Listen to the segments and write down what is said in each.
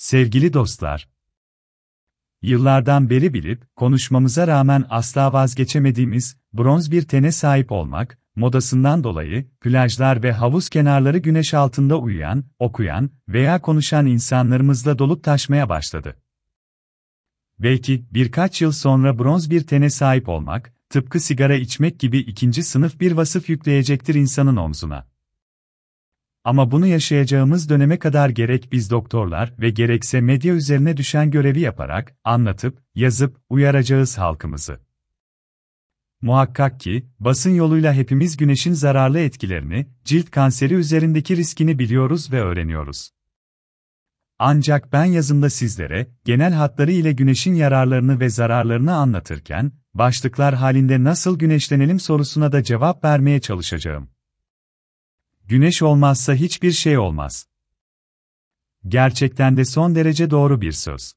Sevgili dostlar, yıllardan beri bilip, konuşmamıza rağmen asla vazgeçemediğimiz, bronz bir tene sahip olmak, modasından dolayı, plajlar ve havuz kenarları güneş altında uyuyan, okuyan veya konuşan insanlarımızla dolup taşmaya başladı. Belki, birkaç yıl sonra bronz bir tene sahip olmak, tıpkı sigara içmek gibi ikinci sınıf bir vasıf yükleyecektir insanın omzuna. Ama bunu yaşayacağımız döneme kadar gerek biz doktorlar ve gerekse medya üzerine düşen görevi yaparak, anlatıp, yazıp, uyaracağız halkımızı. Muhakkak ki, basın yoluyla hepimiz güneşin zararlı etkilerini, cilt kanseri üzerindeki riskini biliyoruz ve öğreniyoruz. Ancak ben yazımda sizlere, genel hatları ile güneşin yararlarını ve zararlarını anlatırken, başlıklar halinde nasıl güneşlenelim sorusuna da cevap vermeye çalışacağım. Güneş olmazsa hiçbir şey olmaz. Gerçekten de son derece doğru bir söz.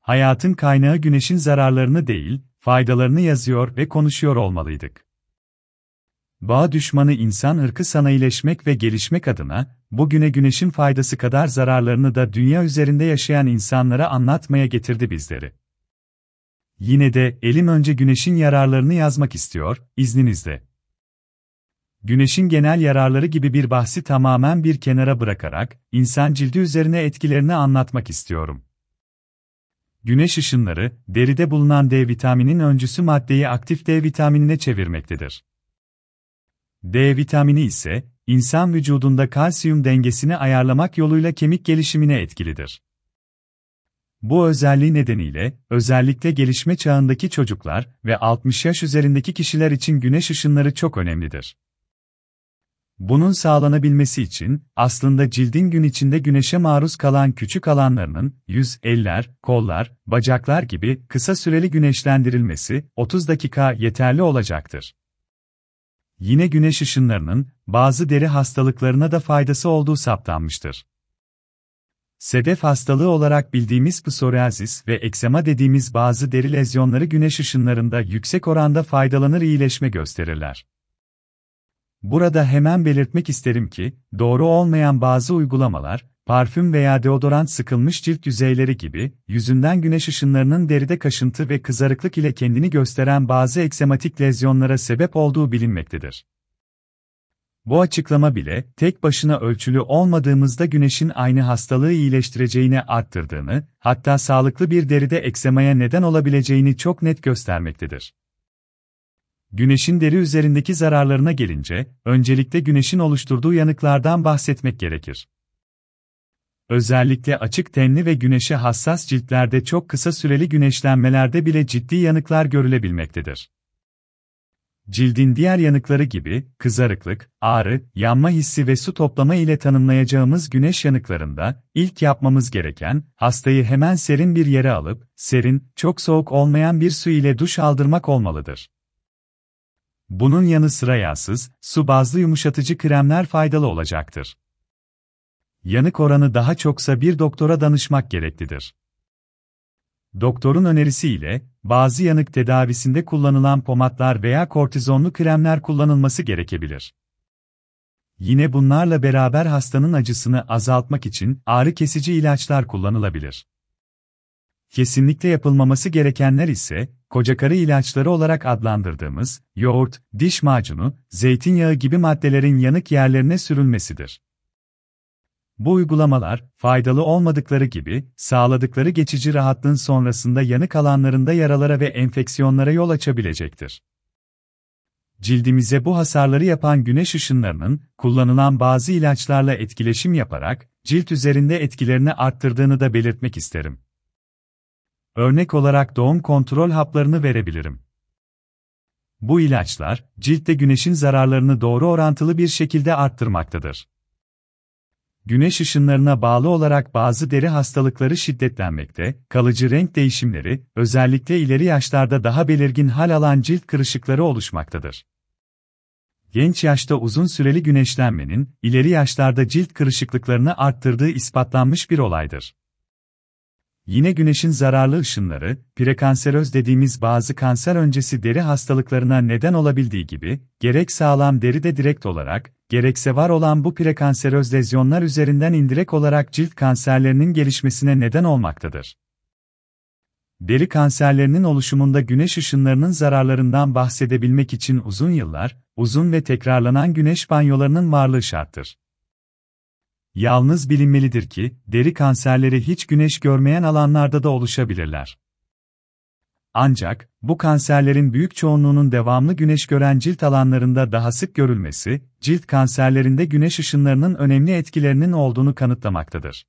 Hayatın kaynağı güneşin zararlarını değil, faydalarını yazıyor ve konuşuyor olmalıydık. Bağ düşmanı insan ırkı sanayileşmek ve gelişmek adına, bugüne güneşin faydası kadar zararlarını da dünya üzerinde yaşayan insanlara anlatmaya getirdi bizleri. Yine de elim önce güneşin yararlarını yazmak istiyor, izninizle. Güneşin genel yararları gibi bir bahsi tamamen bir kenara bırakarak, insan cildi üzerine etkilerini anlatmak istiyorum. Güneş ışınları, deride bulunan D vitaminin öncüsü maddeyi aktif D vitaminine çevirmektedir. D vitamini ise, insan vücudunda kalsiyum dengesini ayarlamak yoluyla kemik gelişimine etkilidir. Bu özelliği nedeniyle, özellikle gelişme çağındaki çocuklar ve 60 yaş üzerindeki kişiler için güneş ışınları çok önemlidir. Bunun sağlanabilmesi için, aslında cildin gün içinde güneşe maruz kalan küçük alanlarının, yüz, eller, kollar, bacaklar gibi kısa süreli güneşlendirilmesi, 30 dakika yeterli olacaktır. Yine güneş ışınlarının, bazı deri hastalıklarına da faydası olduğu saptanmıştır. Sedef hastalığı olarak bildiğimiz psoriasis ve eksema dediğimiz bazı deri lezyonları güneş ışınlarında yüksek oranda faydalanır iyileşme gösterirler. Burada hemen belirtmek isterim ki, doğru olmayan bazı uygulamalar, parfüm veya deodorant sıkılmış cilt yüzeyleri gibi, yüzünden güneş ışınlarının deride kaşıntı ve kızarıklık ile kendini gösteren bazı eksematik lezyonlara sebep olduğu bilinmektedir. Bu açıklama bile, tek başına ölçülü olmadığımızda güneşin aynı hastalığı iyileştireceğini arttırdığını, hatta sağlıklı bir deride eksemaya neden olabileceğini çok net göstermektedir. Güneşin deri üzerindeki zararlarına gelince, öncelikle güneşin oluşturduğu yanıklardan bahsetmek gerekir. Özellikle açık tenli ve güneşe hassas ciltlerde çok kısa süreli güneşlenmelerde bile ciddi yanıklar görülebilmektedir. Cildin diğer yanıkları gibi, kızarıklık, ağrı, yanma hissi ve su toplama ile tanımlayacağımız güneş yanıklarında, ilk yapmamız gereken, hastayı hemen serin bir yere alıp, serin, çok soğuk olmayan bir su ile duş aldırmak olmalıdır. Bunun yanı sıra yağsız, su bazlı yumuşatıcı kremler faydalı olacaktır. Yanık oranı daha çoksa bir doktora danışmak gereklidir. Doktorun önerisiyle, bazı yanık tedavisinde kullanılan pomatlar veya kortizonlu kremler kullanılması gerekebilir. Yine bunlarla beraber hastanın acısını azaltmak için ağrı kesici ilaçlar kullanılabilir. Kesinlikle yapılmaması gerekenler ise, kocakarı ilaçları olarak adlandırdığımız, yoğurt, diş macunu, zeytinyağı gibi maddelerin yanık yerlerine sürülmesidir. Bu uygulamalar, faydalı olmadıkları gibi, sağladıkları geçici rahatlığın sonrasında yanık alanlarında yaralara ve enfeksiyonlara yol açabilecektir. Cildimize bu hasarları yapan güneş ışınlarının, kullanılan bazı ilaçlarla etkileşim yaparak, cilt üzerinde etkilerini arttırdığını da belirtmek isterim. Örnek olarak doğum kontrol haplarını verebilirim. Bu ilaçlar, ciltte güneşin zararlarını doğru orantılı bir şekilde arttırmaktadır. Güneş ışınlarına bağlı olarak bazı deri hastalıkları şiddetlenmekte, kalıcı renk değişimleri, özellikle ileri yaşlarda daha belirgin hal alan cilt kırışıkları oluşmaktadır. Genç yaşta uzun süreli güneşlenmenin, ileri yaşlarda cilt kırışıklıklarını arttırdığı ispatlanmış bir olaydır. Yine güneşin zararlı ışınları, prekanseröz dediğimiz bazı kanser öncesi deri hastalıklarına neden olabildiği gibi, gerek sağlam deride direkt olarak, gerekse var olan bu prekanseröz lezyonlar üzerinden indirek olarak cilt kanserlerinin gelişmesine neden olmaktadır. Deri kanserlerinin oluşumunda güneş ışınlarının zararlarından bahsedebilmek için uzun yıllar, uzun ve tekrarlanan güneş banyolarının varlığı şarttır. Yalnız bilinmelidir ki, deri kanserleri hiç güneş görmeyen alanlarda da oluşabilirler. Ancak, bu kanserlerin büyük çoğunluğunun devamlı güneş gören cilt alanlarında daha sık görülmesi, cilt kanserlerinde güneş ışınlarının önemli etkilerinin olduğunu kanıtlamaktadır.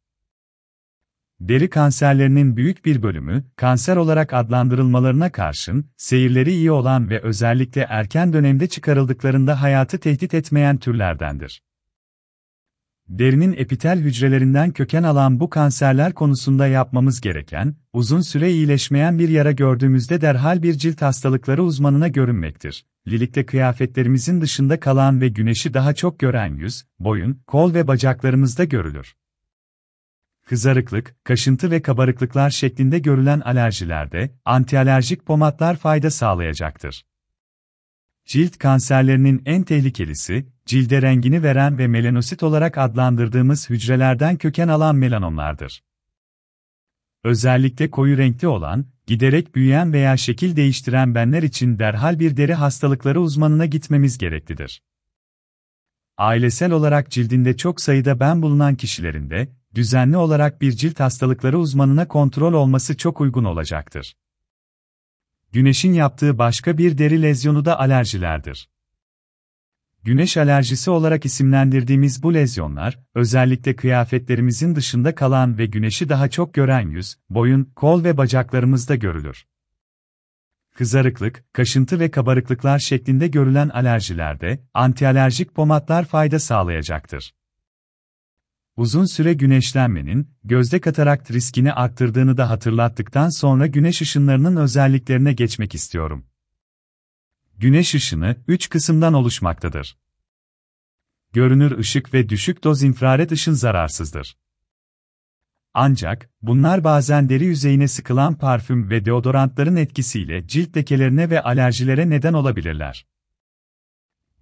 Deri kanserlerinin büyük bir bölümü, kanser olarak adlandırılmalarına karşın, seyirleri iyi olan ve özellikle erken dönemde çıkarıldıklarında hayatı tehdit etmeyen türlerdendir. Derinin epitel hücrelerinden köken alan bu kanserler konusunda yapmamız gereken, uzun süre iyileşmeyen bir yara gördüğümüzde derhal bir cilt hastalıkları uzmanına görünmektir. Lilikte kıyafetlerimizin dışında kalan ve güneşi daha çok gören yüz, boyun, kol ve bacaklarımızda görülür. Kızarıklık, kaşıntı ve kabarıklıklar şeklinde görülen alerjilerde, antialerjik pomatlar fayda sağlayacaktır. Cilt kanserlerinin en tehlikelisi, cilde rengini veren ve melanosit olarak adlandırdığımız hücrelerden köken alan melanomlardır. Özellikle koyu renkli olan, giderek büyüyen veya şekil değiştiren benler için derhal bir deri hastalıkları uzmanına gitmemiz gereklidir. Ailesel olarak cildinde çok sayıda ben bulunan kişilerinde, düzenli olarak bir cilt hastalıkları uzmanına kontrol olması çok uygun olacaktır. Güneşin yaptığı başka bir deri lezyonu da alerjilerdir. Güneş alerjisi olarak isimlendirdiğimiz bu lezyonlar, özellikle kıyafetlerimizin dışında kalan ve güneşi daha çok gören yüz, boyun, kol ve bacaklarımızda görülür. Kızarıklık, kaşıntı ve kabarıklıklar şeklinde görülen alerjilerde, antialerjik pomatlar fayda sağlayacaktır. Uzun süre güneşlenmenin, gözde katarakt riskini arttırdığını da hatırlattıktan sonra güneş ışınlarının özelliklerine geçmek istiyorum. Güneş ışını, üç kısımdan oluşmaktadır. Görünür ışık ve düşük doz infrared ışın zararsızdır. Ancak, bunlar bazen deri yüzeyine sıkılan parfüm ve deodorantların etkisiyle cilt lekelerine ve alerjilere neden olabilirler.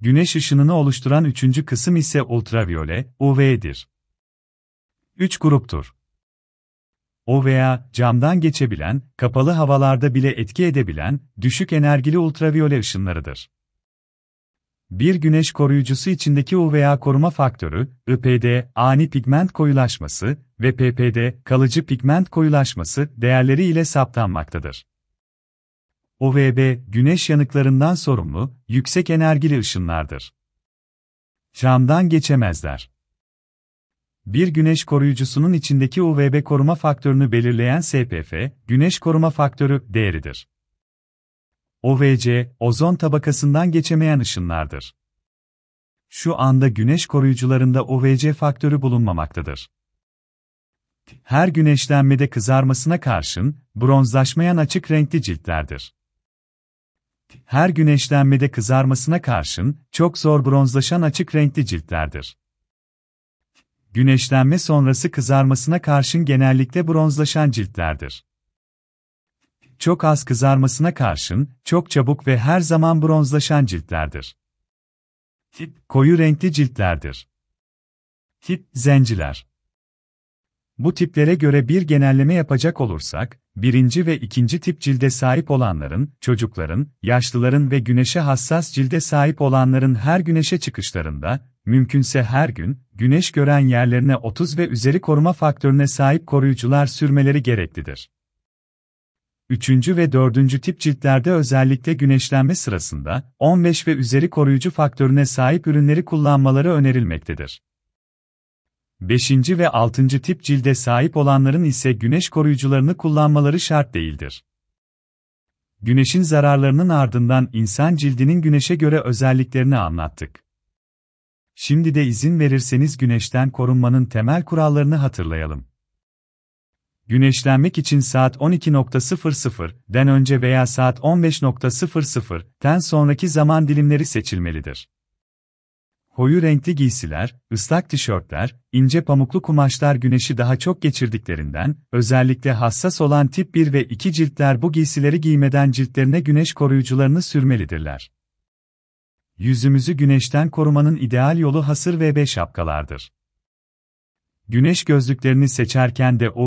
Güneş ışınını oluşturan üçüncü kısım ise ultraviyole, UV'dir. Üç gruptur. O veya camdan geçebilen, kapalı havalarda bile etki edebilen, düşük enerjili ultraviyole ışınlarıdır. Bir güneş koruyucusu içindeki UVA koruma faktörü, IPD, ani pigment koyulaşması ve PPD, kalıcı pigment koyulaşması değerleri ile saptanmaktadır. UVB, güneş yanıklarından sorumlu, yüksek enerjili ışınlardır. Camdan geçemezler. Bir güneş koruyucusunun içindeki UVB koruma faktörünü belirleyen SPF, güneş koruma faktörü değeridir. OVC, ozon tabakasından geçemeyen ışınlardır. Şu anda güneş koruyucularında OVC faktörü bulunmamaktadır. Her güneşlenmede kızarmasına karşın, bronzlaşmayan açık renkli ciltlerdir. Her güneşlenmede kızarmasına karşın, çok zor bronzlaşan açık renkli ciltlerdir. Güneşlenme sonrası kızarmasına karşın genellikle bronzlaşan ciltlerdir. Çok az kızarmasına karşın, çok çabuk ve her zaman bronzlaşan ciltlerdir. Tip, koyu renkli ciltlerdir. Tip, zenciler. Bu tiplere göre bir genelleme yapacak olursak, birinci ve ikinci tip cilde sahip olanların, çocukların, yaşlıların ve güneşe hassas cilde sahip olanların her güneşe çıkışlarında, mümkünse her gün, güneş gören yerlerine 30 ve üzeri koruma faktörüne sahip koruyucular sürmeleri gereklidir. Üçüncü ve dördüncü tip ciltlerde özellikle güneşlenme sırasında 15 ve üzeri koruyucu faktörüne sahip ürünleri kullanmaları önerilmektedir. Beşinci ve altıncı tip cilde sahip olanların ise güneş koruyucularını kullanmaları şart değildir. Güneşin zararlarının ardından insan cildinin güneşe göre özelliklerini anlattık. Şimdi de izin verirseniz güneşten korunmanın temel kurallarını hatırlayalım. Güneşlenmek için saat 12.00'den önce veya saat 15.00'ten sonraki zaman dilimleri seçilmelidir. Koyu renkli giysiler, ıslak tişörtler, ince pamuklu kumaşlar güneşi daha çok geçirdiklerinden, özellikle hassas olan tip 1 ve 2 ciltler bu giysileri giymeden ciltlerine güneş koruyucularını sürmelidirler. Yüzümüzü güneşten korumanın ideal yolu hasır VB şapkalardır. Güneş gözlüklerini seçerken de o